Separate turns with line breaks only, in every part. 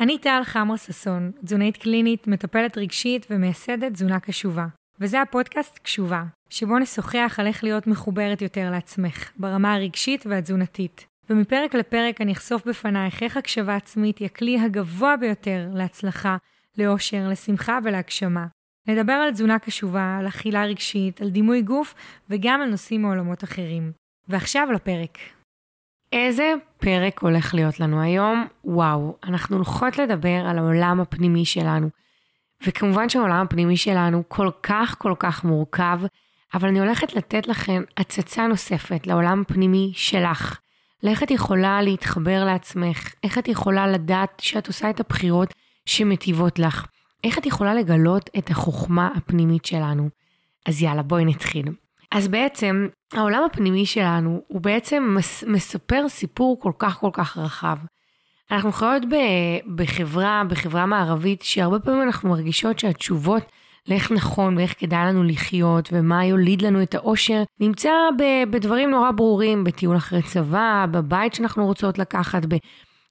אני טל חמרה ששון, תזונאית קלינית, מטפלת רגשית ומייסדת תזונה קשובה. וזה הפודקאסט קשובה, שבו נשוחח על איך להיות מחוברת יותר לעצמך, ברמה הרגשית והתזונתית. ומפרק לפרק אני אחשוף בפנייך איך הקשבה עצמית היא הכלי הגבוה ביותר להצלחה, לאושר, לשמחה ולהגשמה. נדבר על תזונה קשובה, על אכילה רגשית, על דימוי גוף וגם על נושאים מעולמות אחרים. ועכשיו לפרק. איזה פרק הולך להיות לנו היום? וואו, אנחנו הולכות לדבר על העולם הפנימי שלנו. וכמובן שהעולם הפנימי שלנו כל כך כל כך מורכב, אבל אני הולכת לתת לכם הצצה נוספת לעולם הפנימי שלך. לאיך את יכולה להתחבר לעצמך, איך את יכולה לדעת שאת עושה את הבחירות שמטיבות לך, איך את יכולה לגלות את החוכמה הפנימית שלנו. אז יאללה, בואי נתחיל. אז בעצם העולם הפנימי שלנו הוא בעצם מס, מספר סיפור כל כך כל כך רחב. אנחנו חיות בחברה, בחברה מערבית, שהרבה פעמים אנחנו מרגישות שהתשובות לאיך נכון ואיך כדאי לנו לחיות ומה יוליד לנו את האושר, נמצא בדברים נורא ברורים, בטיול אחרי צבא, בבית שאנחנו רוצות לקחת,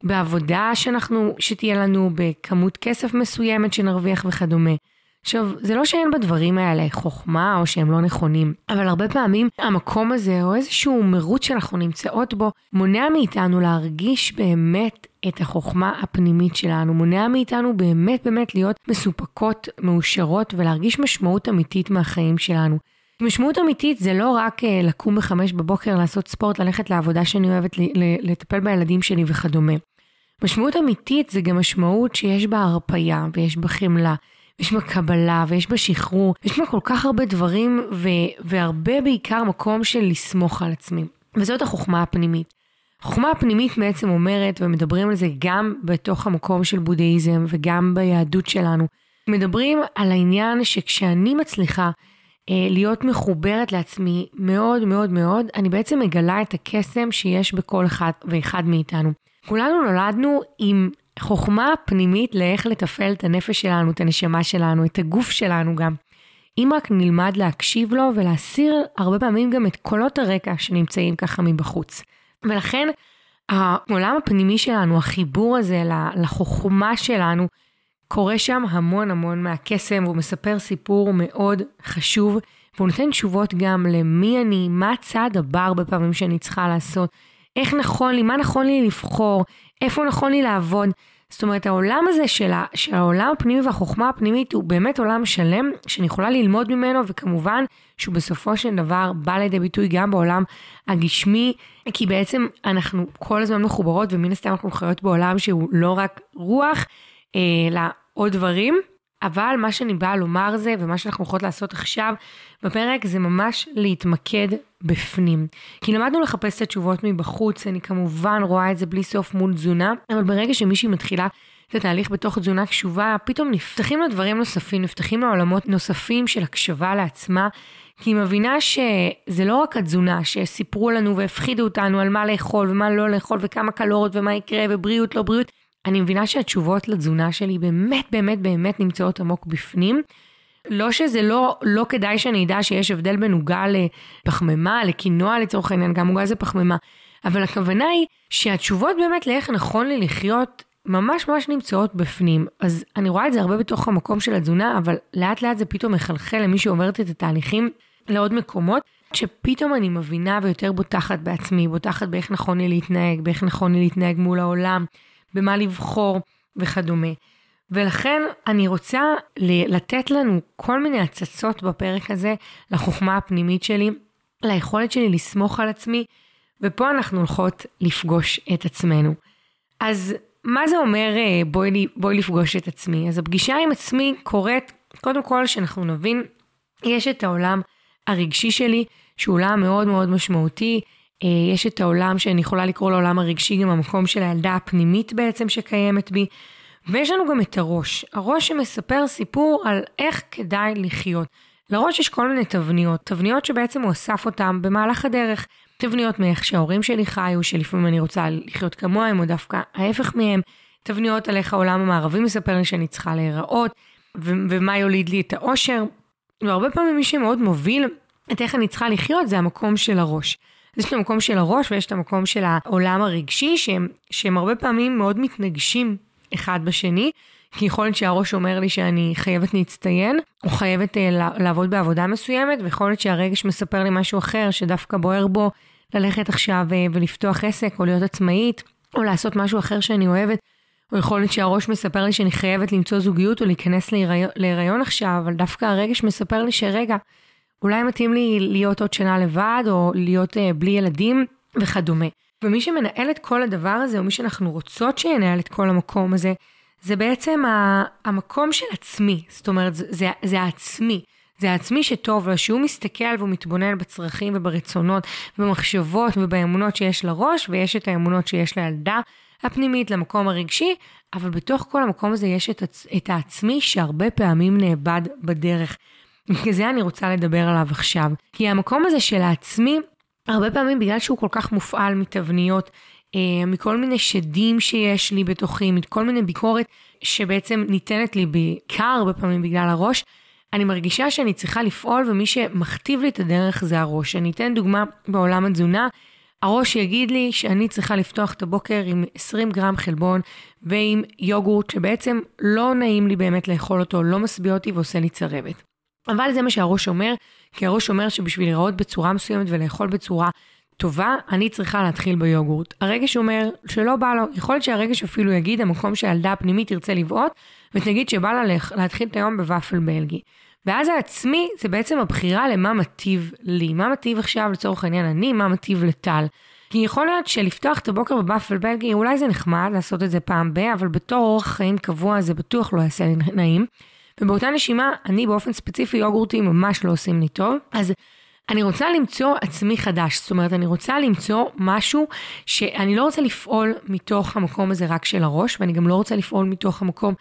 בעבודה שאנחנו, שתהיה לנו, בכמות כסף מסוימת שנרוויח וכדומה. עכשיו, זה לא שאין בדברים האלה חוכמה או שהם לא נכונים, אבל הרבה פעמים המקום הזה, או איזשהו מרוץ שאנחנו נמצאות בו, מונע מאיתנו להרגיש באמת את החוכמה הפנימית שלנו, מונע מאיתנו באמת באמת להיות מסופקות, מאושרות ולהרגיש משמעות אמיתית מהחיים שלנו. משמעות אמיתית זה לא רק אה, לקום בחמש בבוקר, לעשות ספורט, ללכת לעבודה שאני אוהבת, לטפל בילדים שלי וכדומה. משמעות אמיתית זה גם משמעות שיש בה הרפייה ויש בה חמלה. יש בה קבלה ויש בה שחרור, יש בה כל כך הרבה דברים ו- והרבה בעיקר מקום של לסמוך על עצמי. וזאת החוכמה הפנימית. החוכמה הפנימית בעצם אומרת, ומדברים על זה גם בתוך המקום של בודהיזם וגם ביהדות שלנו, מדברים על העניין שכשאני מצליחה אה, להיות מחוברת לעצמי מאוד מאוד מאוד, אני בעצם מגלה את הקסם שיש בכל אחד ואחד מאיתנו. כולנו נולדנו עם חוכמה פנימית לאיך לתפעל את הנפש שלנו, את הנשמה שלנו, את הגוף שלנו גם. אם רק נלמד להקשיב לו ולהסיר הרבה פעמים גם את קולות הרקע שנמצאים ככה מבחוץ. ולכן העולם הפנימי שלנו, החיבור הזה לחוכמה שלנו, קורה שם המון המון מהקסם, והוא מספר סיפור מאוד חשוב, והוא נותן תשובות גם למי אני, מה הצעד הבא הרבה פעמים שאני צריכה לעשות, איך נכון לי, מה נכון לי לבחור, איפה נכון לי לעבוד. זאת אומרת, העולם הזה של, ה, של העולם הפנימי והחוכמה הפנימית הוא באמת עולם שלם, שאני יכולה ללמוד ממנו, וכמובן שהוא בסופו של דבר בא לידי ביטוי גם בעולם הגשמי, כי בעצם אנחנו כל הזמן מחוברות, ומן הסתם אנחנו חיות בעולם שהוא לא רק רוח, אלא עוד דברים. אבל מה שאני באה לומר זה, ומה שאנחנו יכולות לעשות עכשיו בפרק, זה ממש להתמקד בפנים. כי למדנו לחפש את התשובות מבחוץ, אני כמובן רואה את זה בלי סוף מול תזונה, אבל ברגע שמישהי מתחילה את התהליך בתוך תזונה קשובה, פתאום נפתחים לה דברים נוספים, נפתחים לה עולמות נוספים של הקשבה לעצמה. כי היא מבינה שזה לא רק התזונה, שסיפרו לנו והפחידו אותנו על מה לאכול ומה לא לאכול וכמה קלוריות ומה יקרה ובריאות לא בריאות, אני מבינה שהתשובות לתזונה שלי באמת באמת באמת נמצאות עמוק בפנים. לא שזה לא, לא כדאי שאני אדע שיש הבדל בין עוגה לפחמימה, לקינוע לצורך העניין, גם עוגה זה פחמימה. אבל הכוונה היא שהתשובות באמת לאיך נכון לי לחיות ממש ממש נמצאות בפנים. אז אני רואה את זה הרבה בתוך המקום של התזונה, אבל לאט לאט זה פתאום מחלחל למי שעוברת את התהליכים לעוד מקומות, שפתאום אני מבינה ויותר בוטחת בעצמי, בוטחת באיך נכון לי להתנהג, באיך נכון לי להתנהג מול העולם, במה לבחור וכדומה. ולכן אני רוצה לתת לנו כל מיני הצצות בפרק הזה לחוכמה הפנימית שלי, ליכולת שלי לסמוך על עצמי, ופה אנחנו הולכות לפגוש את עצמנו. אז מה זה אומר אה, בואי, בואי לפגוש את עצמי? אז הפגישה עם עצמי קורית, קודם כל שאנחנו נבין, יש את העולם הרגשי שלי, שהוא עולם מאוד מאוד משמעותי, אה, יש את העולם שאני יכולה לקרוא לעולם הרגשי, גם המקום של הילדה הפנימית בעצם שקיימת בי. ויש לנו גם את הראש, הראש שמספר סיפור על איך כדאי לחיות. לראש יש כל מיני תבניות, תבניות שבעצם הוא אסף אותן במהלך הדרך. תבניות מאיך שההורים שלי חיו, שלפעמים אני רוצה לחיות כמוהם, או דווקא ההפך מהם. תבניות על איך העולם המערבי מספר לי שאני צריכה להיראות, ו- ומה יוליד לי את האושר. והרבה פעמים מי שמאוד מוביל את איך אני צריכה לחיות זה המקום של הראש. יש את המקום של הראש ויש את המקום של העולם הרגשי, שהם, שהם הרבה פעמים מאוד מתנגשים אחד בשני. כי יכול להיות שהראש אומר לי שאני חייבת להצטיין, או חייבת אה, לעבוד בעבודה מסוימת, ויכול להיות שהרגש מספר לי משהו אחר, שדווקא בוער בו ללכת עכשיו אה, ולפתוח עסק, או להיות עצמאית, או לעשות משהו אחר שאני אוהבת. או יכול להיות שהראש מספר לי שאני חייבת למצוא זוגיות או להיכנס להיריון, להיריון עכשיו, אבל דווקא הרגש מספר לי שרגע, אולי מתאים לי להיות עוד שנה לבד, או להיות אה, בלי ילדים וכדומה. ומי שמנהל את כל הדבר הזה, או מי שאנחנו רוצות שינהל את כל המקום הזה, זה בעצם המקום של עצמי. זאת אומרת, זה, זה, העצמי. זה העצמי שטוב לו, שהוא מסתכל והוא מתבונן בצרכים וברצונות, במחשבות ובאמונות שיש לראש, ויש את האמונות שיש לילדה הפנימית, למקום הרגשי, אבל בתוך כל המקום הזה יש את, את העצמי שהרבה פעמים נאבד בדרך. זה אני רוצה לדבר עליו עכשיו. כי המקום הזה של העצמי, הרבה פעמים בגלל שהוא כל כך מופעל מתבניות, אה, מכל מיני שדים שיש לי בתוכי, מכל מיני ביקורת שבעצם ניתנת לי בעיקר הרבה פעמים בגלל הראש, אני מרגישה שאני צריכה לפעול ומי שמכתיב לי את הדרך זה הראש. אני אתן דוגמה בעולם התזונה. הראש יגיד לי שאני צריכה לפתוח את הבוקר עם 20 גרם חלבון ועם יוגורט שבעצם לא נעים לי באמת לאכול אותו, לא משביע אותי ועושה לי צרבת. אבל זה מה שהראש אומר, כי הראש אומר שבשביל להיראות בצורה מסוימת ולאכול בצורה טובה, אני צריכה להתחיל ביוגורט. הרגש אומר שלא בא לו, יכול להיות שהרגש אפילו יגיד המקום שהילדה הפנימית תרצה לבעוט, ותגיד שבא לה להתחיל את היום בוואפל בלגי. ואז העצמי זה בעצם הבחירה למה מטיב לי. מה מטיב עכשיו לצורך העניין אני, מה מטיב לטל. כי יכול להיות שלפתוח את הבוקר בוואפל בלגי, אולי זה נחמד לעשות את זה פעם ב, אבל בתור אורח חיים קבוע זה בטוח לא יעשה לי נעים. ובאותה נשימה, אני באופן ספציפי יוגורטים ממש לא עושים לי טוב. אז אני רוצה למצוא עצמי חדש, זאת אומרת, אני רוצה למצוא משהו שאני לא רוצה לפעול מתוך המקום הזה רק של הראש, ואני גם לא רוצה לפעול מתוך המקום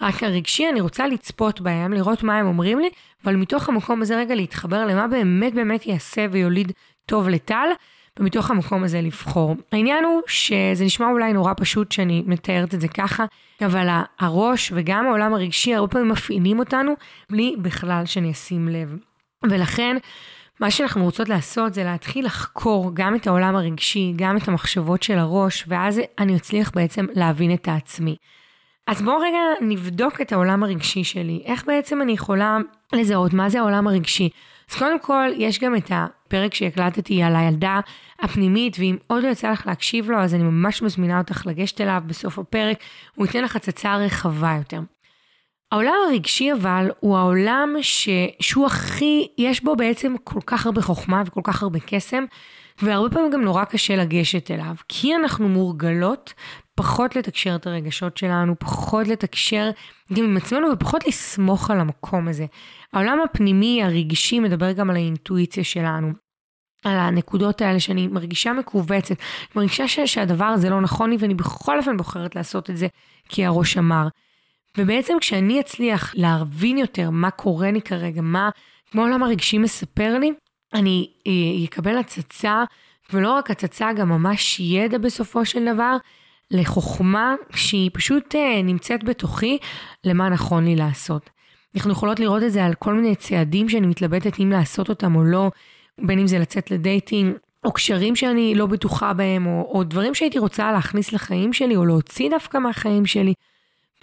רק הרגשי, אני רוצה לצפות בהם, לראות מה הם אומרים לי, אבל מתוך המקום הזה רגע להתחבר למה באמת באמת יעשה ויוליד טוב לטל, ומתוך המקום הזה לבחור. העניין הוא שזה נשמע אולי נורא פשוט שאני מתארת את זה ככה, אבל הראש וגם העולם הרגשי הרבה פעמים מפעילים אותנו בלי בכלל שאני אשים לב. ולכן, מה שאנחנו רוצות לעשות זה להתחיל לחקור גם את העולם הרגשי, גם את המחשבות של הראש, ואז אני אצליח בעצם להבין את העצמי. אז בואו רגע נבדוק את העולם הרגשי שלי. איך בעצם אני יכולה לזהות מה זה העולם הרגשי? אז קודם כל, יש גם את הפרק שהקלטתי על הילדה הפנימית, ואם עוד לא יצא לך להקשיב לו, אז אני ממש מזמינה אותך לגשת אליו בסוף הפרק, הוא ייתן לך הצצה רחבה יותר. העולם הרגשי אבל הוא העולם ש... שהוא הכי, יש בו בעצם כל כך הרבה חוכמה וכל כך הרבה קסם, והרבה פעמים גם נורא קשה לגשת אליו, כי אנחנו מורגלות פחות לתקשר את הרגשות שלנו, פחות לתקשר גם עם עצמנו ופחות לסמוך על המקום הזה. העולם הפנימי הרגשי מדבר גם על האינטואיציה שלנו. על הנקודות האלה שאני מרגישה מכווצת, מרגישה ש- שהדבר הזה לא נכון לי ואני בכל אופן בוחרת לעשות את זה כי הראש אמר. ובעצם כשאני אצליח להבין יותר מה קורה לי כרגע, מה כמו העולם הרגשי מספר לי, אני אה, אקבל הצצה, ולא רק הצצה, גם ממש ידע בסופו של דבר, לחוכמה שהיא פשוט אה, נמצאת בתוכי, למה נכון לי לעשות. אנחנו יכולות לראות את זה על כל מיני צעדים שאני מתלבטת אם לעשות אותם או לא, בין אם זה לצאת לדייטינג, או קשרים שאני לא בטוחה בהם, או, או דברים שהייתי רוצה להכניס לחיים שלי, או להוציא דווקא מהחיים שלי.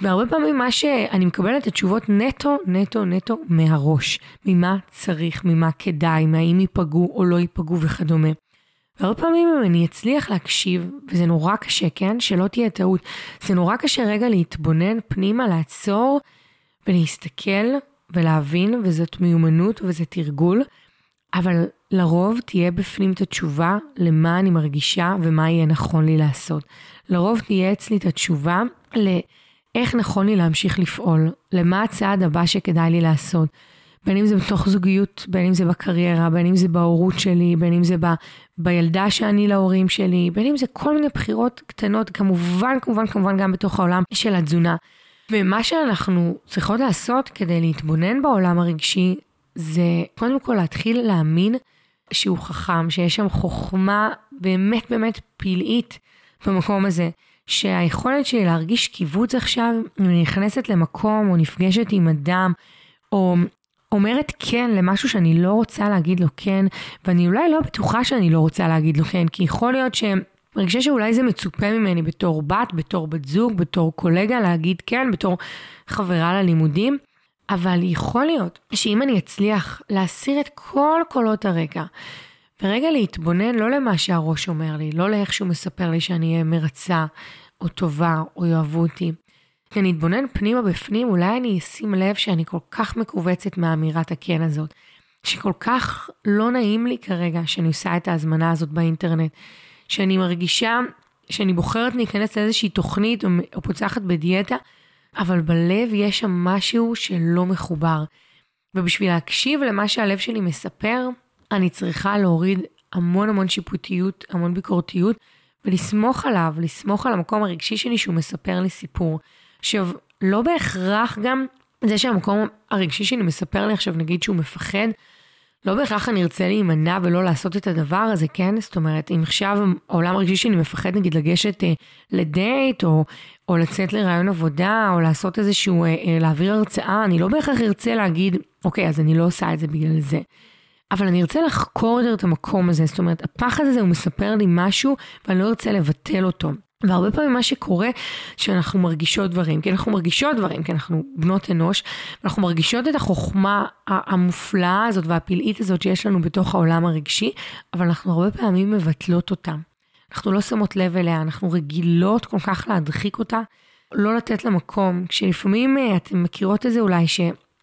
והרבה פעמים מה שאני מקבלת את התשובות נטו, נטו, נטו מהראש. ממה צריך, ממה כדאי, מהאם ייפגעו או לא ייפגעו וכדומה. והרבה פעמים אם אני אצליח להקשיב, וזה נורא קשה, כן? שלא תהיה טעות. זה נורא קשה רגע להתבונן פנימה, לעצור ולהסתכל ולהבין, וזאת מיומנות וזה תרגול, אבל לרוב תהיה בפנים את התשובה למה אני מרגישה ומה יהיה נכון לי לעשות. לרוב תהיה אצלי את התשובה לאיך נכון לי להמשיך לפעול, למה הצעד הבא שכדאי לי לעשות. בין אם זה בתוך זוגיות, בין אם זה בקריירה, בין אם זה בהורות שלי, בין אם זה ב, בילדה שאני להורים שלי, בין אם זה כל מיני בחירות קטנות, כמובן, כמובן, כמובן גם בתוך העולם של התזונה. ומה שאנחנו צריכות לעשות כדי להתבונן בעולם הרגשי, זה קודם כל להתחיל להאמין שהוא חכם, שיש שם חוכמה באמת באמת פלאית במקום הזה. שהיכולת שלי להרגיש קיבוץ עכשיו, אם אני נכנסת למקום או נפגשת עם אדם, או אומרת כן למשהו שאני לא רוצה להגיד לו כן, ואני אולי לא בטוחה שאני לא רוצה להגיד לו כן, כי יכול להיות ש... מרגישה שאולי זה מצופה ממני בתור בת, בתור בת זוג, בתור קולגה, להגיד כן, בתור חברה ללימודים. אבל יכול להיות שאם אני אצליח להסיר את כל קולות הרקע, ורגע להתבונן לא למה שהראש אומר לי, לא לאיך שהוא מספר לי שאני אהיה מרצה, או טובה, או יאהבו אותי. אני אתבונן פנימה בפנים, אולי אני אשים לב שאני כל כך מכווצת מאמירת הכן הזאת, שכל כך לא נעים לי כרגע שאני עושה את ההזמנה הזאת באינטרנט, שאני מרגישה שאני בוחרת להיכנס לאיזושהי תוכנית או, או פוצחת בדיאטה, אבל בלב יש שם משהו שלא מחובר. ובשביל להקשיב למה שהלב שלי מספר, אני צריכה להוריד המון המון שיפוטיות, המון ביקורתיות, ולסמוך עליו, לסמוך על המקום הרגשי שלי שהוא מספר לי סיפור. עכשיו, לא בהכרח גם זה שהמקום הרגשי שלי מספר לי עכשיו, נגיד שהוא מפחד, לא בהכרח אני ארצה להימנע ולא לעשות את הדבר הזה, כן? זאת אומרת, אם עכשיו העולם הרגשי שלי מפחד נגיד לגשת אה, לדייט, או, או לצאת לרעיון עבודה, או לעשות איזשהו, אה, אה, להעביר הרצאה, אני לא בהכרח ארצה להגיד, אוקיי, אז אני לא עושה את זה בגלל זה. אבל אני ארצה לחקור יותר את המקום הזה, זאת אומרת, הפחד הזה הוא מספר לי משהו, ואני לא ארצה לבטל אותו. והרבה פעמים מה שקורה, שאנחנו מרגישות דברים, כי אנחנו מרגישות דברים, כי אנחנו בנות אנוש, אנחנו מרגישות את החוכמה המופלאה הזאת והפלאית הזאת שיש לנו בתוך העולם הרגשי, אבל אנחנו הרבה פעמים מבטלות אותה. אנחנו לא שמות לב אליה, אנחנו רגילות כל כך להדחיק אותה, לא לתת לה מקום, כשלפעמים אה, אתן מכירות את זה אולי,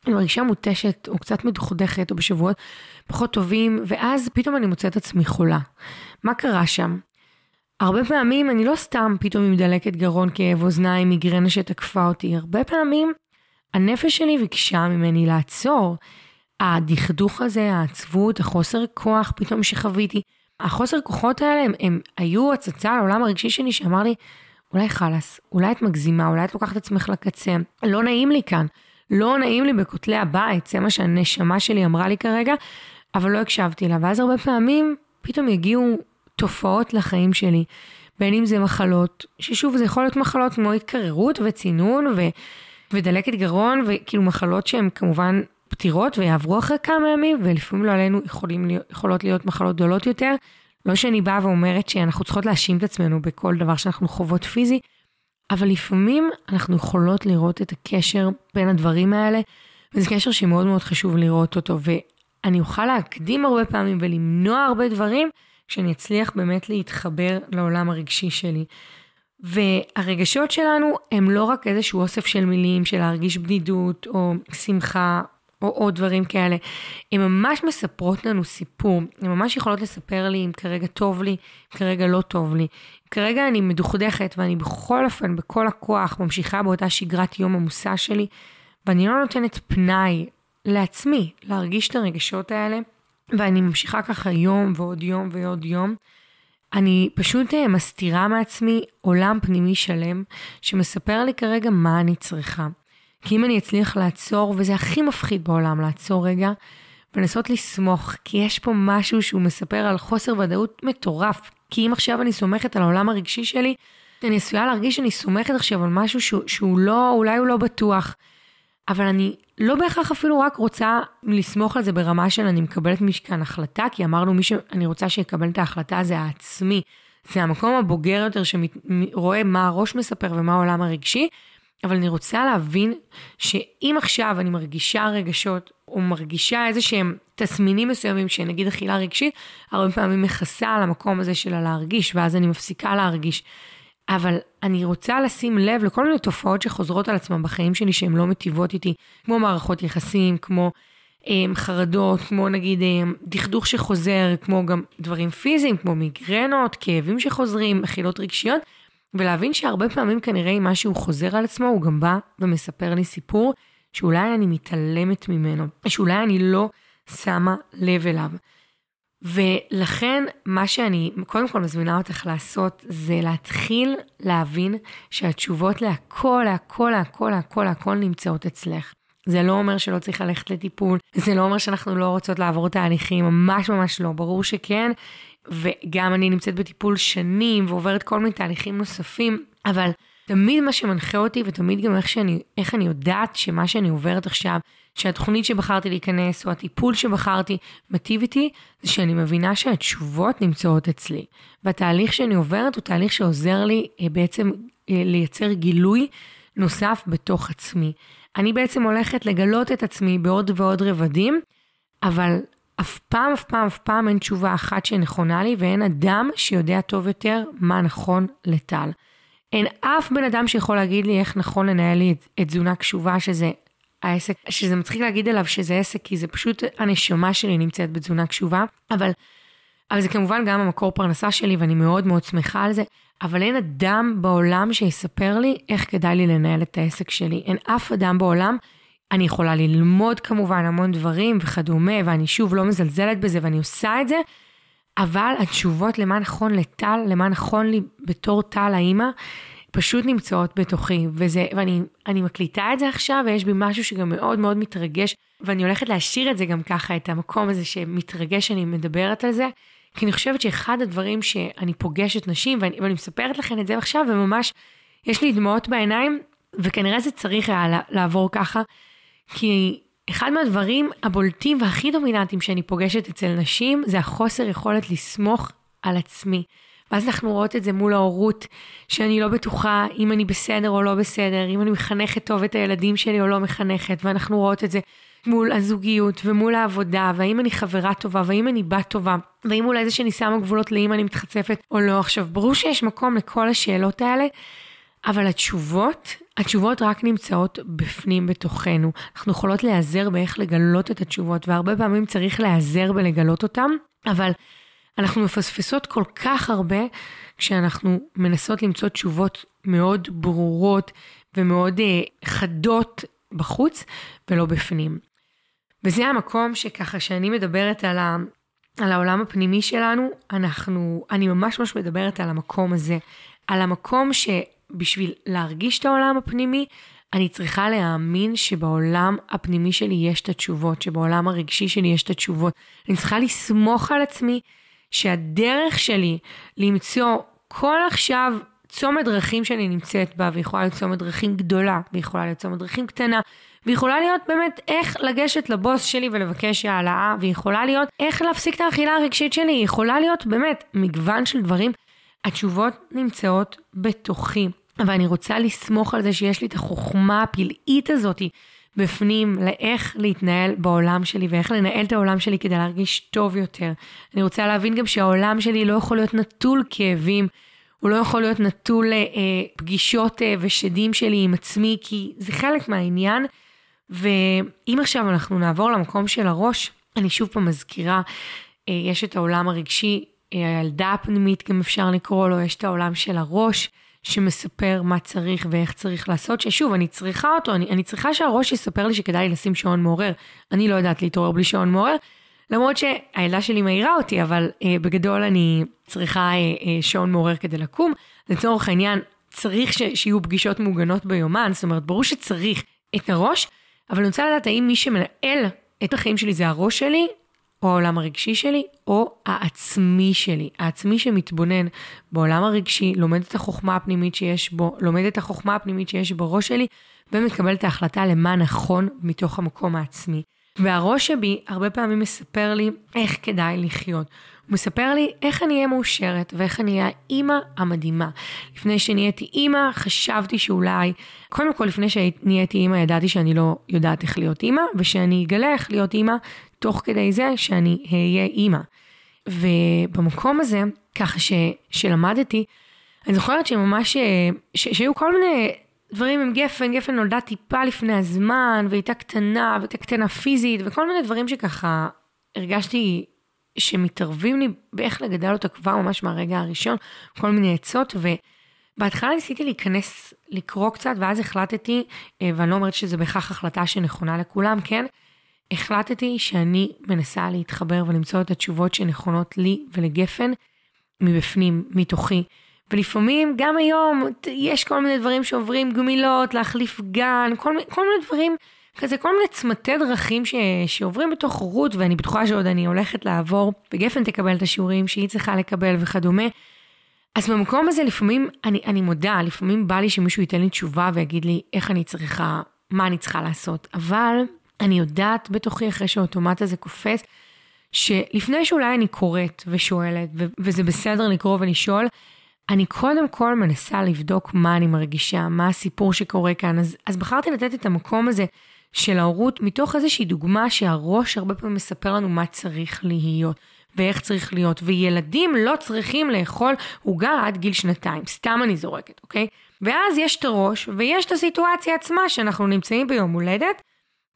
שאני מרגישה מותשת או קצת מדוכדכת או בשבועות פחות טובים, ואז פתאום אני מוצאת עצמי חולה. מה קרה שם? הרבה פעמים אני לא סתם פתאום עם דלקת גרון, כאב אוזניים, מיגרנה שתקפה אותי, הרבה פעמים הנפש שלי ביקשה ממני לעצור. הדכדוך הזה, העצבות, החוסר כוח פתאום שחוויתי, החוסר כוחות האלה הם, הם היו הצצה לעולם הרגשי שלי שאמר לי, אולי חלאס, אולי את מגזימה, אולי את לוקחת את עצמך לקצה, לא נעים לי כאן, לא נעים לי בכותלי הבית, זה מה שהנשמה שלי אמרה לי כרגע, אבל לא הקשבתי לה, ואז הרבה פעמים פתאום יגיעו תופעות לחיים שלי, בין אם זה מחלות, ששוב זה יכול להיות מחלות כמו התקררות וצינון ו, ודלקת גרון, וכאילו מחלות שהן כמובן פתירות ויעברו אחרי כמה ימים, ולפעמים לא עלינו יכולים, יכולות להיות מחלות גדולות יותר. לא שאני באה ואומרת שאנחנו צריכות להאשים את עצמנו בכל דבר שאנחנו חוות פיזי, אבל לפעמים אנחנו יכולות לראות את הקשר בין הדברים האלה, וזה קשר שמאוד מאוד חשוב לראות אותו, ואני אוכל להקדים הרבה פעמים ולמנוע הרבה דברים, שאני אצליח באמת להתחבר לעולם הרגשי שלי. והרגשות שלנו הם לא רק איזשהו אוסף של מילים של להרגיש בדידות או שמחה או עוד דברים כאלה. הן ממש מספרות לנו סיפור, הן ממש יכולות לספר לי אם כרגע טוב לי, אם כרגע לא טוב לי. אם כרגע אני מדוכדכת ואני בכל אופן, בכל הכוח, ממשיכה באותה שגרת יום עמוסה שלי, ואני לא נותנת פנאי לעצמי להרגיש את הרגשות האלה, ואני ממשיכה ככה יום ועוד יום ועוד יום. אני פשוט אה, מסתירה מעצמי עולם פנימי שלם שמספר לי כרגע מה אני צריכה. כי אם אני אצליח לעצור, וזה הכי מפחיד בעולם לעצור רגע, ולנסות לסמוך, כי יש פה משהו שהוא מספר על חוסר ודאות מטורף. כי אם עכשיו אני סומכת על העולם הרגשי שלי, אני עשויה להרגיש שאני סומכת עכשיו על משהו שהוא, שהוא לא, אולי הוא לא בטוח. אבל אני לא בהכרח אפילו רק רוצה לסמוך על זה ברמה של אני מקבלת מכאן החלטה, כי אמרנו מי שאני רוצה שיקבל את ההחלטה זה העצמי. זה המקום הבוגר יותר שרואה מה הראש מספר ומה העולם הרגשי, אבל אני רוצה להבין שאם עכשיו אני מרגישה רגשות, או מרגישה איזה שהם תסמינים מסוימים, שנגיד אכילה רגשית, הרבה פעמים מכסה על המקום הזה של הלהרגיש, ואז אני מפסיקה להרגיש. אבל אני רוצה לשים לב לכל מיני תופעות שחוזרות על עצמן בחיים שלי שהן לא מטיבות איתי, כמו מערכות יחסים, כמו הם, אמ, חרדות, כמו נגיד הם, אמ, דכדוך שחוזר, כמו גם דברים פיזיים, כמו מיגרנות, כאבים שחוזרים, מחילות רגשיות, ולהבין שהרבה פעמים כנראה אם משהו חוזר על עצמו, הוא גם בא ומספר לי סיפור שאולי אני מתעלמת ממנו, שאולי אני לא שמה לב אליו. ולכן מה שאני קודם כל מזמינה אותך לעשות זה להתחיל להבין שהתשובות להכל, להכל, להכל, להכל, להכל נמצאות אצלך. זה לא אומר שלא צריך ללכת לטיפול, זה לא אומר שאנחנו לא רוצות לעבור תהליכים, ממש ממש לא, ברור שכן. וגם אני נמצאת בטיפול שנים ועוברת כל מיני תהליכים נוספים, אבל תמיד מה שמנחה אותי ותמיד גם איך, שאני, איך אני יודעת שמה שאני עוברת עכשיו, שהתוכנית שבחרתי להיכנס או הטיפול שבחרתי מטיב איתי, זה שאני מבינה שהתשובות נמצאות אצלי. והתהליך שאני עוברת הוא תהליך שעוזר לי אה, בעצם אה, לייצר גילוי נוסף בתוך עצמי. אני בעצם הולכת לגלות את עצמי בעוד ועוד רבדים, אבל אף פעם, אף פעם, אף פעם אין תשובה אחת שנכונה לי, ואין אדם שיודע טוב יותר מה נכון לטל. אין אף בן אדם שיכול להגיד לי איך נכון לנהל לי את, את תזונה קשובה, שזה העסק, שזה מצחיק להגיד עליו שזה עסק, כי זה פשוט הנשמה שלי נמצאת בתזונה קשובה, אבל, אבל זה כמובן גם המקור פרנסה שלי, ואני מאוד מאוד שמחה על זה, אבל אין אדם בעולם שיספר לי איך כדאי לי לנהל את העסק שלי. אין אף אדם בעולם. אני יכולה ללמוד כמובן המון דברים וכדומה, ואני שוב לא מזלזלת בזה ואני עושה את זה, אבל התשובות למה נכון לטל, למה נכון לי בתור טל האימא, פשוט נמצאות בתוכי, וזה, ואני מקליטה את זה עכשיו, ויש בי משהו שגם מאוד מאוד מתרגש, ואני הולכת להשאיר את זה גם ככה, את המקום הזה שמתרגש, אני מדברת על זה, כי אני חושבת שאחד הדברים שאני פוגשת נשים, ואני, ואני מספרת לכם את זה עכשיו, וממש יש לי דמעות בעיניים, וכנראה זה צריך היה לעבור ככה, כי אחד מהדברים הבולטים והכי דומיננטיים שאני פוגשת אצל נשים, זה החוסר יכולת לסמוך על עצמי. ואז אנחנו רואות את זה מול ההורות, שאני לא בטוחה אם אני בסדר או לא בסדר, אם אני מחנכת טוב את הילדים שלי או לא מחנכת, ואנחנו רואות את זה מול הזוגיות ומול העבודה, והאם אני חברה טובה, והאם אני בת טובה, והאם אולי זה שאני שמה גבולות לאם אני מתחצפת או לא. עכשיו, ברור שיש מקום לכל השאלות האלה, אבל התשובות, התשובות רק נמצאות בפנים בתוכנו. אנחנו יכולות להיעזר באיך לגלות את התשובות, והרבה פעמים צריך להיעזר בלגלות אותן, אבל אנחנו מפספסות כל כך הרבה כשאנחנו מנסות למצוא תשובות מאוד ברורות ומאוד uh, חדות בחוץ ולא בפנים. וזה המקום שככה שאני מדברת על, ה, על העולם הפנימי שלנו, אנחנו, אני ממש ממש מדברת על המקום הזה, על המקום שבשביל להרגיש את העולם הפנימי, אני צריכה להאמין שבעולם הפנימי שלי יש את התשובות, שבעולם הרגשי שלי יש את התשובות. אני צריכה לסמוך על עצמי שהדרך שלי למצוא כל עכשיו צומת דרכים שאני נמצאת בה, ויכולה להיות צומת דרכים גדולה, ויכולה להיות צומת דרכים קטנה, ויכולה להיות באמת איך לגשת לבוס שלי ולבקש העלאה, ויכולה להיות איך להפסיק את האכילה הרגשית שלי, יכולה להיות באמת מגוון של דברים. התשובות נמצאות בתוכי, ואני רוצה לסמוך על זה שיש לי את החוכמה הפלאית הזאתי בפנים לאיך להתנהל בעולם שלי ואיך לנהל את העולם שלי כדי להרגיש טוב יותר. אני רוצה להבין גם שהעולם שלי לא יכול להיות נטול כאבים, הוא לא יכול להיות נטול אה, פגישות אה, ושדים שלי עם עצמי, כי זה חלק מהעניין. ואם עכשיו אנחנו נעבור למקום של הראש, אני שוב פעם מזכירה, אה, יש את העולם הרגשי, אה, הילדה הפנימית גם אפשר לקרוא לו, יש את העולם של הראש. שמספר מה צריך ואיך צריך לעשות, ששוב, אני צריכה אותו, אני, אני צריכה שהראש יספר לי שכדאי לשים שעון מעורר. אני לא יודעת להתעורר בלי שעון מעורר, למרות שהילדה שלי מעירה אותי, אבל אה, בגדול אני צריכה אה, אה, שעון מעורר כדי לקום. לצורך העניין, צריך ש, שיהיו פגישות מוגנות ביומן, זאת אומרת, ברור שצריך את הראש, אבל אני רוצה לדעת האם מי שמנהל את החיים שלי זה הראש שלי, או העולם הרגשי שלי, או העצמי שלי. העצמי שמתבונן בעולם הרגשי, לומד את החוכמה הפנימית שיש בו, לומד את החוכמה הפנימית שיש בראש שלי, ומקבל את ההחלטה למה נכון מתוך המקום העצמי. והראש שבי הרבה פעמים מספר לי איך כדאי לחיות. הוא מספר לי איך אני אהיה מאושרת ואיך אני אהיה האימא המדהימה. לפני שנהייתי אימא, חשבתי שאולי, קודם כל לפני שנהייתי אימא, ידעתי שאני לא יודעת איך להיות אימא, ושאני אגלה איך להיות אימא תוך כדי זה שאני אהיה אימא. ובמקום הזה, ככה ש, שלמדתי, אני זוכרת שממש, ש, שהיו כל מיני דברים עם גפן, גפן נולדה טיפה לפני הזמן, והייתה קטנה, והייתה קטנה פיזית, וכל מיני דברים שככה הרגשתי שמתערבים לי באיך לגדל אותה כבר ממש מהרגע הראשון, כל מיני עצות, ובהתחלה ניסיתי להיכנס, לקרוא קצת, ואז החלטתי, אה, ואני לא אומרת שזה בהכרח החלטה שנכונה לכולם, כן? החלטתי שאני מנסה להתחבר ולמצוא את התשובות שנכונות לי ולגפן מבפנים, מתוכי. ולפעמים, גם היום, יש כל מיני דברים שעוברים גמילות, להחליף גן, כל, כל מיני דברים, כזה כל מיני צמתי דרכים ש, שעוברים בתוך רות, ואני בטוחה שעוד אני הולכת לעבור, וגפן תקבל את השיעורים שהיא צריכה לקבל וכדומה. אז במקום הזה לפעמים, אני, אני מודה, לפעמים בא לי שמישהו ייתן לי תשובה ויגיד לי איך אני צריכה, מה אני צריכה לעשות. אבל אני יודעת בתוכי, אחרי שהאוטומט הזה קופץ, שלפני שאולי אני קוראת ושואלת, ו- וזה בסדר לקרוא ולשאול, אני קודם כל מנסה לבדוק מה אני מרגישה, מה הסיפור שקורה כאן. אז, אז בחרתי לתת את המקום הזה של ההורות מתוך איזושהי דוגמה שהראש הרבה פעמים מספר לנו מה צריך להיות. ואיך צריך להיות, וילדים לא צריכים לאכול עוגה עד גיל שנתיים, סתם אני זורקת, אוקיי? ואז יש את הראש, ויש את הסיטואציה עצמה שאנחנו נמצאים ביום הולדת,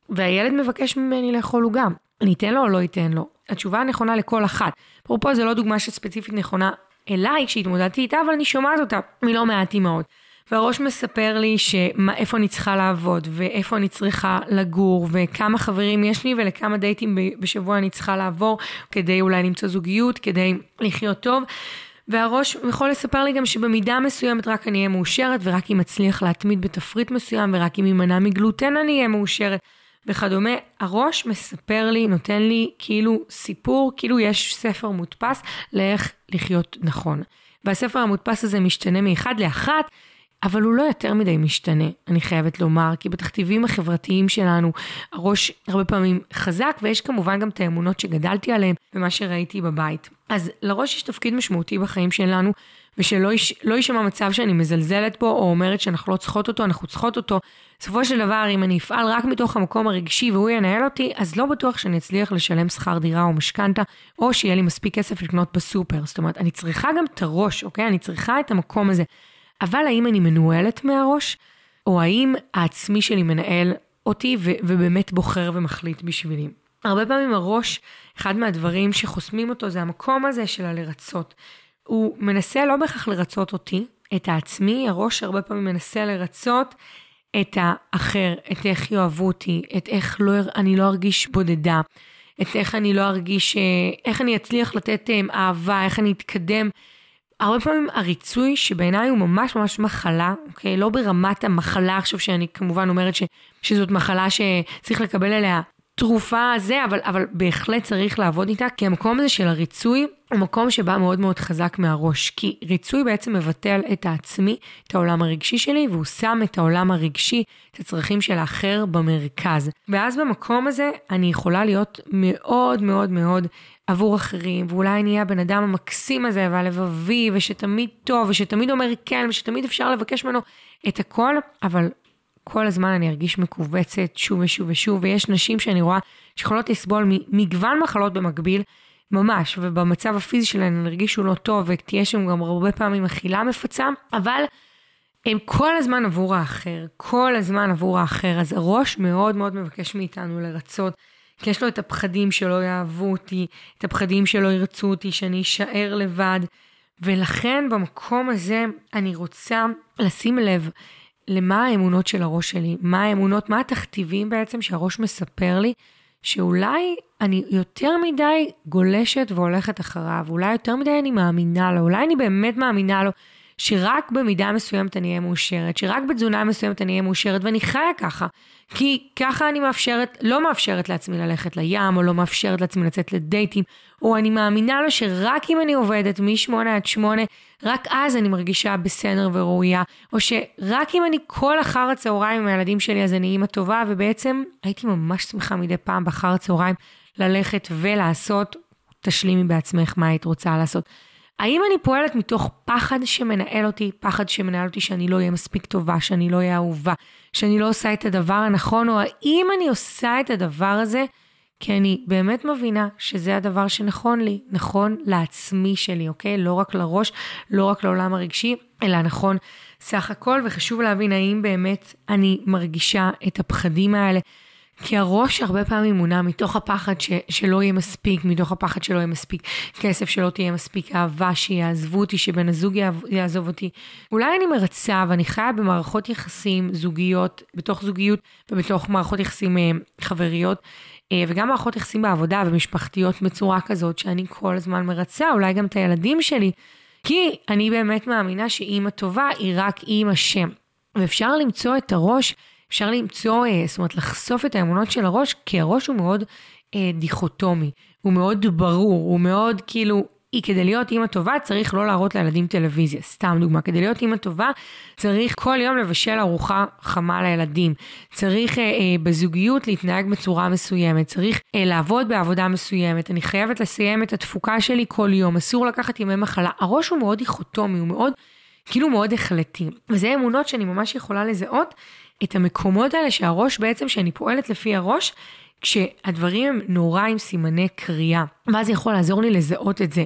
והילד מבקש ממני לאכול עוגה. אני אתן לו או לא אתן לו? התשובה הנכונה לכל אחת. אפרופו, זו לא דוגמה שספציפית נכונה אליי כשהתמודדתי איתה, אבל אני שומעת אותה מלא מעט אימהות. והראש מספר לי שמה, איפה אני צריכה לעבוד, ואיפה אני צריכה לגור, וכמה חברים יש לי, ולכמה דייטים בשבוע אני צריכה לעבור, כדי אולי למצוא זוגיות, כדי לחיות טוב. והראש יכול לספר לי גם שבמידה מסוימת רק אני אהיה מאושרת, ורק אם אצליח להתמיד בתפריט מסוים, ורק אם יימנע מגלוטן אני אהיה מאושרת. וכדומה, הראש מספר לי, נותן לי כאילו סיפור, כאילו יש ספר מודפס לאיך לחיות נכון. והספר המודפס הזה משתנה מאחד לאחת, אבל הוא לא יותר מדי משתנה, אני חייבת לומר, כי בתכתיבים החברתיים שלנו הראש הרבה פעמים חזק, ויש כמובן גם את האמונות שגדלתי עליהן ומה שראיתי בבית. אז לראש יש תפקיד משמעותי בחיים שלנו, ושלא יש, לא מצב שאני מזלזלת בו, או אומרת שאנחנו לא צריכות אותו, אנחנו צריכות אותו. בסופו של דבר, אם אני אפעל רק מתוך המקום הרגשי והוא ינהל אותי, אז לא בטוח שאני אצליח לשלם שכר דירה או משכנתה, או שיהיה לי מספיק כסף לקנות בסופר. זאת אומרת, אני צריכה גם את הראש, אוקיי? אני צריכה את המקום הזה. אבל האם אני מנוהלת מהראש, או האם העצמי שלי מנהל אותי ו- ובאמת בוחר ומחליט בשבילי? הרבה פעמים הראש, אחד מהדברים שחוסמים אותו זה המקום הזה של הלרצות. הוא מנסה לא בהכרח לרצות אותי, את העצמי, הראש הרבה פעמים מנסה לרצות את האחר, את איך יאהבו אותי, את איך לא, אני לא ארגיש בודדה, את איך אני לא ארגיש, אה, איך אני אצליח לתת אה, אהבה, איך אני אתקדם. הרבה פעמים הריצוי שבעיניי הוא ממש ממש מחלה, אוקיי? לא ברמת המחלה עכשיו שאני כמובן אומרת ש, שזאת מחלה שצריך לקבל עליה תרופה זה, אבל, אבל בהחלט צריך לעבוד איתה, כי המקום הזה של הריצוי הוא מקום שבא מאוד מאוד חזק מהראש. כי ריצוי בעצם מבטל את העצמי, את העולם הרגשי שלי, והוא שם את העולם הרגשי, את הצרכים של האחר במרכז. ואז במקום הזה אני יכולה להיות מאוד מאוד מאוד עבור אחרים, ואולי אני אהיה הבן אדם המקסים הזה והלבבי, ושתמיד טוב, ושתמיד אומר כן, ושתמיד אפשר לבקש ממנו את הכל, אבל כל הזמן אני ארגיש מכווצת שוב ושוב ושוב, ויש נשים שאני רואה שיכולות לסבול ממגוון מחלות במקביל, ממש, ובמצב הפיזי שלהן הן הרגישו לא טוב, ותהיה שם גם הרבה פעמים אכילה מפצה, אבל הם כל הזמן עבור האחר, כל הזמן עבור האחר, אז הראש מאוד מאוד מבקש מאיתנו לרצות. כי יש לו את הפחדים שלא יאהבו אותי, את הפחדים שלא ירצו אותי, שאני אשאר לבד. ולכן במקום הזה אני רוצה לשים לב למה האמונות של הראש שלי, מה האמונות, מה התכתיבים בעצם שהראש מספר לי, שאולי אני יותר מדי גולשת והולכת אחריו, אולי יותר מדי אני מאמינה לו, אולי אני באמת מאמינה לו שרק במידה מסוימת אני אהיה מאושרת, שרק בתזונה מסוימת אני אהיה מאושרת, ואני חיה ככה. כי ככה אני מאפשרת, לא מאפשרת לעצמי ללכת לים, או לא מאפשרת לעצמי לצאת לדייטים, או אני מאמינה לו שרק אם אני עובדת מ-8 עד 8, רק אז אני מרגישה בסדר וראויה, או שרק אם אני כל אחר הצהריים עם הילדים שלי אז אני אימא טובה, ובעצם הייתי ממש שמחה מדי פעם באחר הצהריים ללכת ולעשות, תשלימי בעצמך מה היית רוצה לעשות. האם אני פועלת מתוך פחד שמנהל אותי, פחד שמנהל אותי שאני לא אהיה מספיק טובה, שאני לא אהיה אהובה, שאני לא עושה את הדבר הנכון, או האם אני עושה את הדבר הזה כי אני באמת מבינה שזה הדבר שנכון לי, נכון לעצמי שלי, אוקיי? לא רק לראש, לא רק לעולם הרגשי, אלא נכון סך הכל, וחשוב להבין האם באמת אני מרגישה את הפחדים האלה. כי הראש הרבה פעמים מונע מתוך הפחד ש, שלא יהיה מספיק, מתוך הפחד שלא יהיה מספיק כסף, שלא תהיה מספיק אהבה, שיעזבו אותי, שבן הזוג יעזוב אותי. אולי אני מרצה ואני חיה במערכות יחסים זוגיות, בתוך זוגיות ובתוך מערכות יחסים אה, חבריות, אה, וגם מערכות יחסים בעבודה ומשפחתיות בצורה כזאת שאני כל הזמן מרצה, אולי גם את הילדים שלי, כי אני באמת מאמינה שאימא טובה היא רק אימא שם. ואפשר למצוא את הראש אפשר למצוא, אה, זאת אומרת, לחשוף את האמונות של הראש, כי הראש הוא מאוד אה, דיכוטומי, הוא מאוד ברור, הוא מאוד כאילו, היא כדי להיות אימא טובה צריך לא להראות לילדים טלוויזיה, סתם דוגמה. כדי להיות אימא טובה צריך כל יום לבשל ארוחה חמה לילדים. צריך אה, אה, בזוגיות להתנהג בצורה מסוימת, צריך אה, לעבוד בעבודה מסוימת. אני חייבת לסיים את התפוקה שלי כל יום, אסור לקחת ימי מחלה. הראש הוא מאוד דיכוטומי, הוא מאוד, כאילו מאוד החלטי. וזה אמונות שאני ממש יכולה לזהות את המקומות האלה שהראש בעצם, שאני פועלת לפי הראש, כשהדברים הם נורא עם סימני קריאה. ואז יכול לעזור לי לזהות את זה.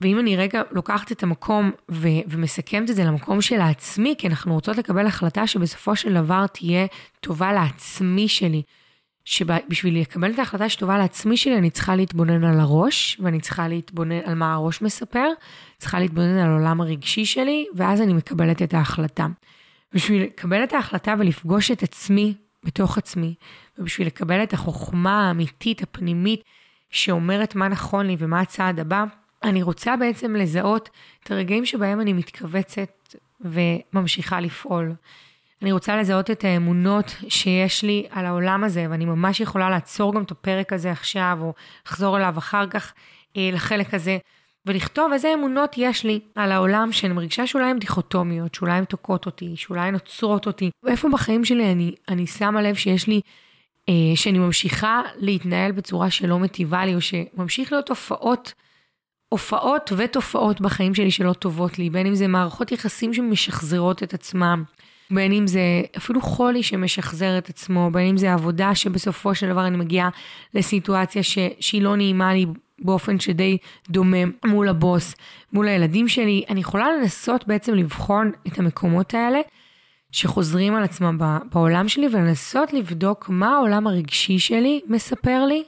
ואם אני רגע לוקחת את המקום ו- ומסכמת את זה למקום של העצמי, כי אנחנו רוצות לקבל החלטה שבסופו של דבר תהיה טובה לעצמי שלי. שבשביל לקבל את ההחלטה שטובה לעצמי שלי, אני צריכה להתבונן על הראש, ואני צריכה להתבונן על מה הראש מספר, צריכה להתבונן על העולם הרגשי שלי, ואז אני מקבלת את ההחלטה. בשביל לקבל את ההחלטה ולפגוש את עצמי בתוך עצמי, ובשביל לקבל את החוכמה האמיתית, הפנימית, שאומרת מה נכון לי ומה הצעד הבא, אני רוצה בעצם לזהות את הרגעים שבהם אני מתכווצת וממשיכה לפעול. אני רוצה לזהות את האמונות שיש לי על העולם הזה, ואני ממש יכולה לעצור גם את הפרק הזה עכשיו, או לחזור אליו אחר כך אה, לחלק הזה, ולכתוב איזה אמונות יש לי על העולם שאני מרגישה שאולי הן דיכוטומיות, שאולי הן תוקעות אותי, שאולי הן עוצרות אותי. ואיפה בחיים שלי אני, אני שמה לב שיש לי, אה, שאני ממשיכה להתנהל בצורה שלא מטיבה לי, או שממשיך להיות הופעות, הופעות ותופעות בחיים שלי שלא טובות לי, בין אם זה מערכות יחסים שמשחזרות את עצמם. בין אם זה אפילו חולי שמשחזר את עצמו, בין אם זה עבודה שבסופו של דבר אני מגיעה לסיטואציה ש, שהיא לא נעימה לי באופן שדי דומה מול הבוס, מול הילדים שלי. אני יכולה לנסות בעצם לבחון את המקומות האלה שחוזרים על עצמם בעולם שלי ולנסות לבדוק מה העולם הרגשי שלי מספר לי,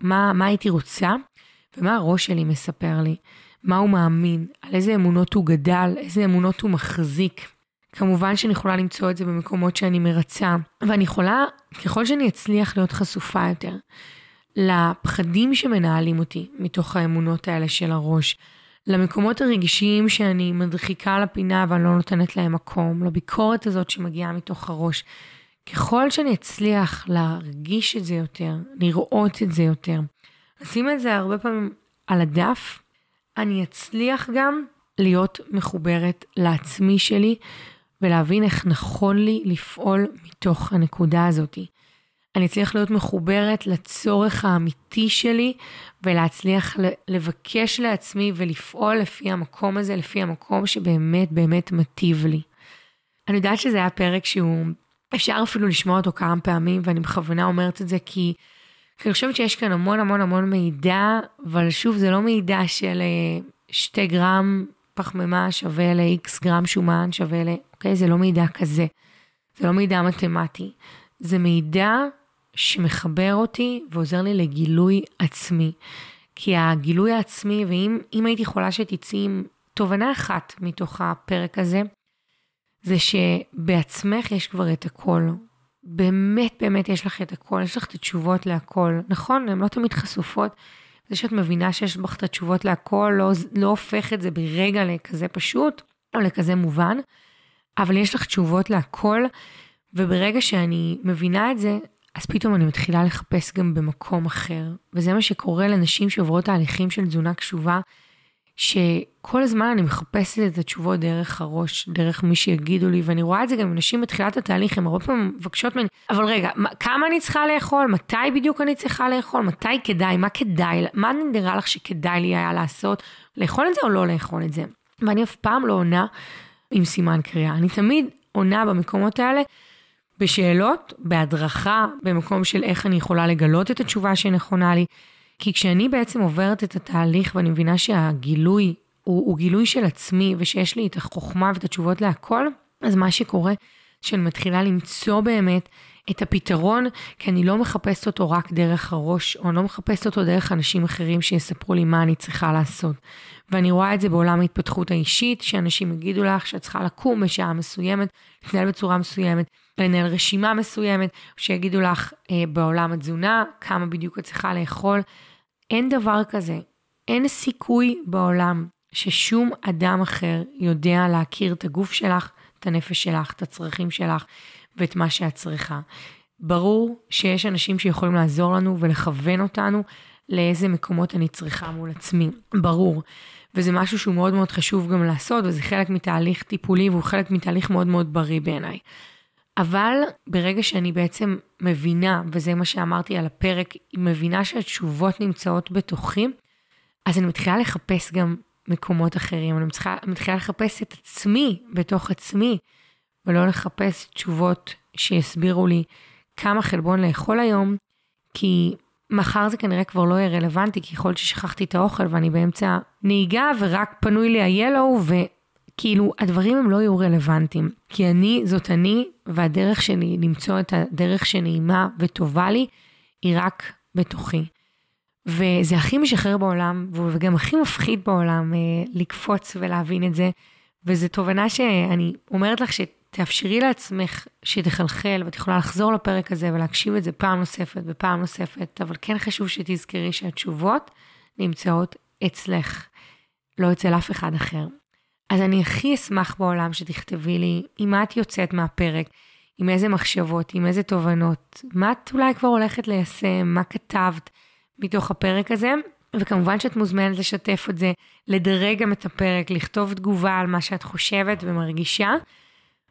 מה, מה הייתי רוצה ומה הראש שלי מספר לי, מה הוא מאמין, על איזה אמונות הוא גדל, איזה אמונות הוא מחזיק. כמובן שאני יכולה למצוא את זה במקומות שאני מרצה, ואני יכולה, ככל שאני אצליח להיות חשופה יותר לפחדים שמנהלים אותי מתוך האמונות האלה של הראש, למקומות הרגשיים שאני מדחיקה לפינה ואני לא נותנת להם מקום, לביקורת הזאת שמגיעה מתוך הראש. ככל שאני אצליח להרגיש את זה יותר, לראות את זה יותר, לשים את זה הרבה פעמים על הדף, אני אצליח גם להיות מחוברת לעצמי שלי ולהבין איך נכון לי לפעול מתוך הנקודה הזאתי. אני אצליח להיות מחוברת לצורך האמיתי שלי ולהצליח לבקש לעצמי ולפעול לפי המקום הזה, לפי המקום שבאמת באמת מטיב לי. אני יודעת שזה היה פרק שהוא, אפשר אפילו לשמוע אותו כמה פעמים ואני בכוונה אומרת את זה כי, כי אני חושבת שיש כאן המון המון המון מידע, אבל שוב זה לא מידע של אה, שתי גרם פחמימה שווה ל-X גרם שומן שווה ל... אוקיי? זה לא מידע כזה. זה לא מידע מתמטי. זה מידע שמחבר אותי ועוזר לי לגילוי עצמי. כי הגילוי העצמי, ואם הייתי יכולה שתצאי עם תובנה אחת מתוך הפרק הזה, זה שבעצמך יש כבר את הכל. באמת באמת יש לך את הכל, יש לך את התשובות להכל. נכון, הן לא תמיד חשופות. זה שאת מבינה שיש בך את התשובות להכל, לא, לא הופך את זה ברגע לכזה פשוט, או לכזה מובן, אבל יש לך תשובות להכל, וברגע שאני מבינה את זה, אז פתאום אני מתחילה לחפש גם במקום אחר. וזה מה שקורה לנשים שעוברות תהליכים של תזונה קשובה, שכל הזמן אני מחפשת את התשובות דרך הראש, דרך מי שיגידו לי, ואני רואה את זה גם עם נשים בתחילת התהליך, הן הרבה פעמים מבקשות ממני, אבל רגע, כמה אני צריכה לאכול? מתי בדיוק אני צריכה לאכול? מתי כדאי? מה כדאי? מה נראה לך שכדאי לי היה לעשות? לאכול את זה או לא לאכול את זה? ואני אף פעם לא עונה עם סימן קריאה. אני תמיד עונה במקומות האלה בשאלות, בהדרכה, במקום של איך אני יכולה לגלות את התשובה שנכונה לי. כי כשאני בעצם עוברת את התהליך ואני מבינה שהגילוי הוא, הוא גילוי של עצמי ושיש לי את החוכמה ואת התשובות להכל, אז מה שקורה, שאני מתחילה למצוא באמת את הפתרון, כי אני לא מחפשת אותו רק דרך הראש, או אני לא מחפשת אותו דרך אנשים אחרים שיספרו לי מה אני צריכה לעשות. ואני רואה את זה בעולם ההתפתחות האישית, שאנשים יגידו לך שאת צריכה לקום בשעה מסוימת, להתנהל בצורה מסוימת, לנהל רשימה מסוימת, שיגידו לך אה, בעולם התזונה, כמה בדיוק את צריכה לאכול. אין דבר כזה. אין סיכוי בעולם ששום אדם אחר יודע להכיר את הגוף שלך, את הנפש שלך, את הצרכים שלך ואת מה שאת צריכה. ברור שיש אנשים שיכולים לעזור לנו ולכוון אותנו לאיזה מקומות אני צריכה מול עצמי, ברור. וזה משהו שהוא מאוד מאוד חשוב גם לעשות, וזה חלק מתהליך טיפולי והוא חלק מתהליך מאוד מאוד בריא בעיניי. אבל ברגע שאני בעצם מבינה, וזה מה שאמרתי על הפרק, היא מבינה שהתשובות נמצאות בתוכי, אז אני מתחילה לחפש גם מקומות אחרים, אני מתחילה, מתחילה לחפש את עצמי בתוך עצמי, ולא לחפש תשובות שיסבירו לי כמה חלבון לאכול היום, כי מחר זה כנראה כבר לא יהיה רלוונטי, כי יכול להיות ששכחתי את האוכל ואני באמצע נהיגה ורק פנוי לי ה-Yellow, וכאילו הדברים הם לא יהיו רלוונטיים. כי אני, זאת אני, והדרך שלי למצוא את הדרך שנעימה וטובה לי, היא רק בתוכי. וזה הכי משחרר בעולם, וגם הכי מפחיד בעולם אה, לקפוץ ולהבין את זה. וזו תובנה שאני אומרת לך שתאפשרי לעצמך שתחלחל, ואת יכולה לחזור לפרק הזה ולהקשיב את זה פעם נוספת ופעם נוספת, אבל כן חשוב שתזכרי שהתשובות נמצאות אצלך, לא אצל אף אחד אחר. אז אני הכי אשמח בעולם שתכתבי לי עם מה את יוצאת מהפרק, עם איזה מחשבות, עם איזה תובנות, מה את אולי כבר הולכת ליישם, מה כתבת מתוך הפרק הזה, וכמובן שאת מוזמנת לשתף את זה, לדרג גם את הפרק, לכתוב תגובה על מה שאת חושבת ומרגישה.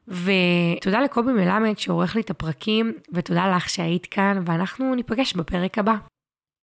ותודה לקובי מלמד שעורך לי את הפרקים, ותודה לך שהיית כאן, ואנחנו ניפגש בפרק הבא.